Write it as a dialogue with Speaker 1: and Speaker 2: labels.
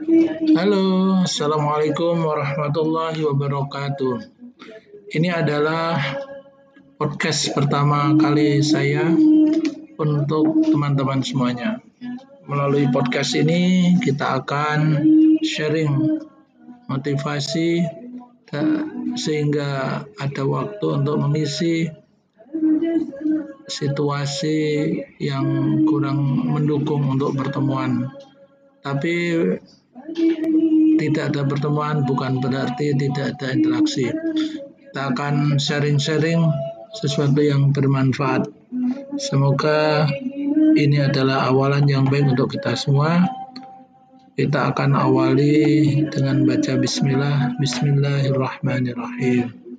Speaker 1: Halo, Assalamualaikum warahmatullahi wabarakatuh. Ini adalah podcast pertama kali saya untuk teman-teman semuanya. Melalui podcast ini kita akan sharing motivasi sehingga ada waktu untuk mengisi situasi yang kurang mendukung untuk pertemuan. Tapi tidak ada pertemuan bukan berarti tidak ada interaksi. Kita akan sharing-sharing sesuatu yang bermanfaat. Semoga ini adalah awalan yang baik untuk kita semua. Kita akan awali dengan baca bismillah. Bismillahirrahmanirrahim.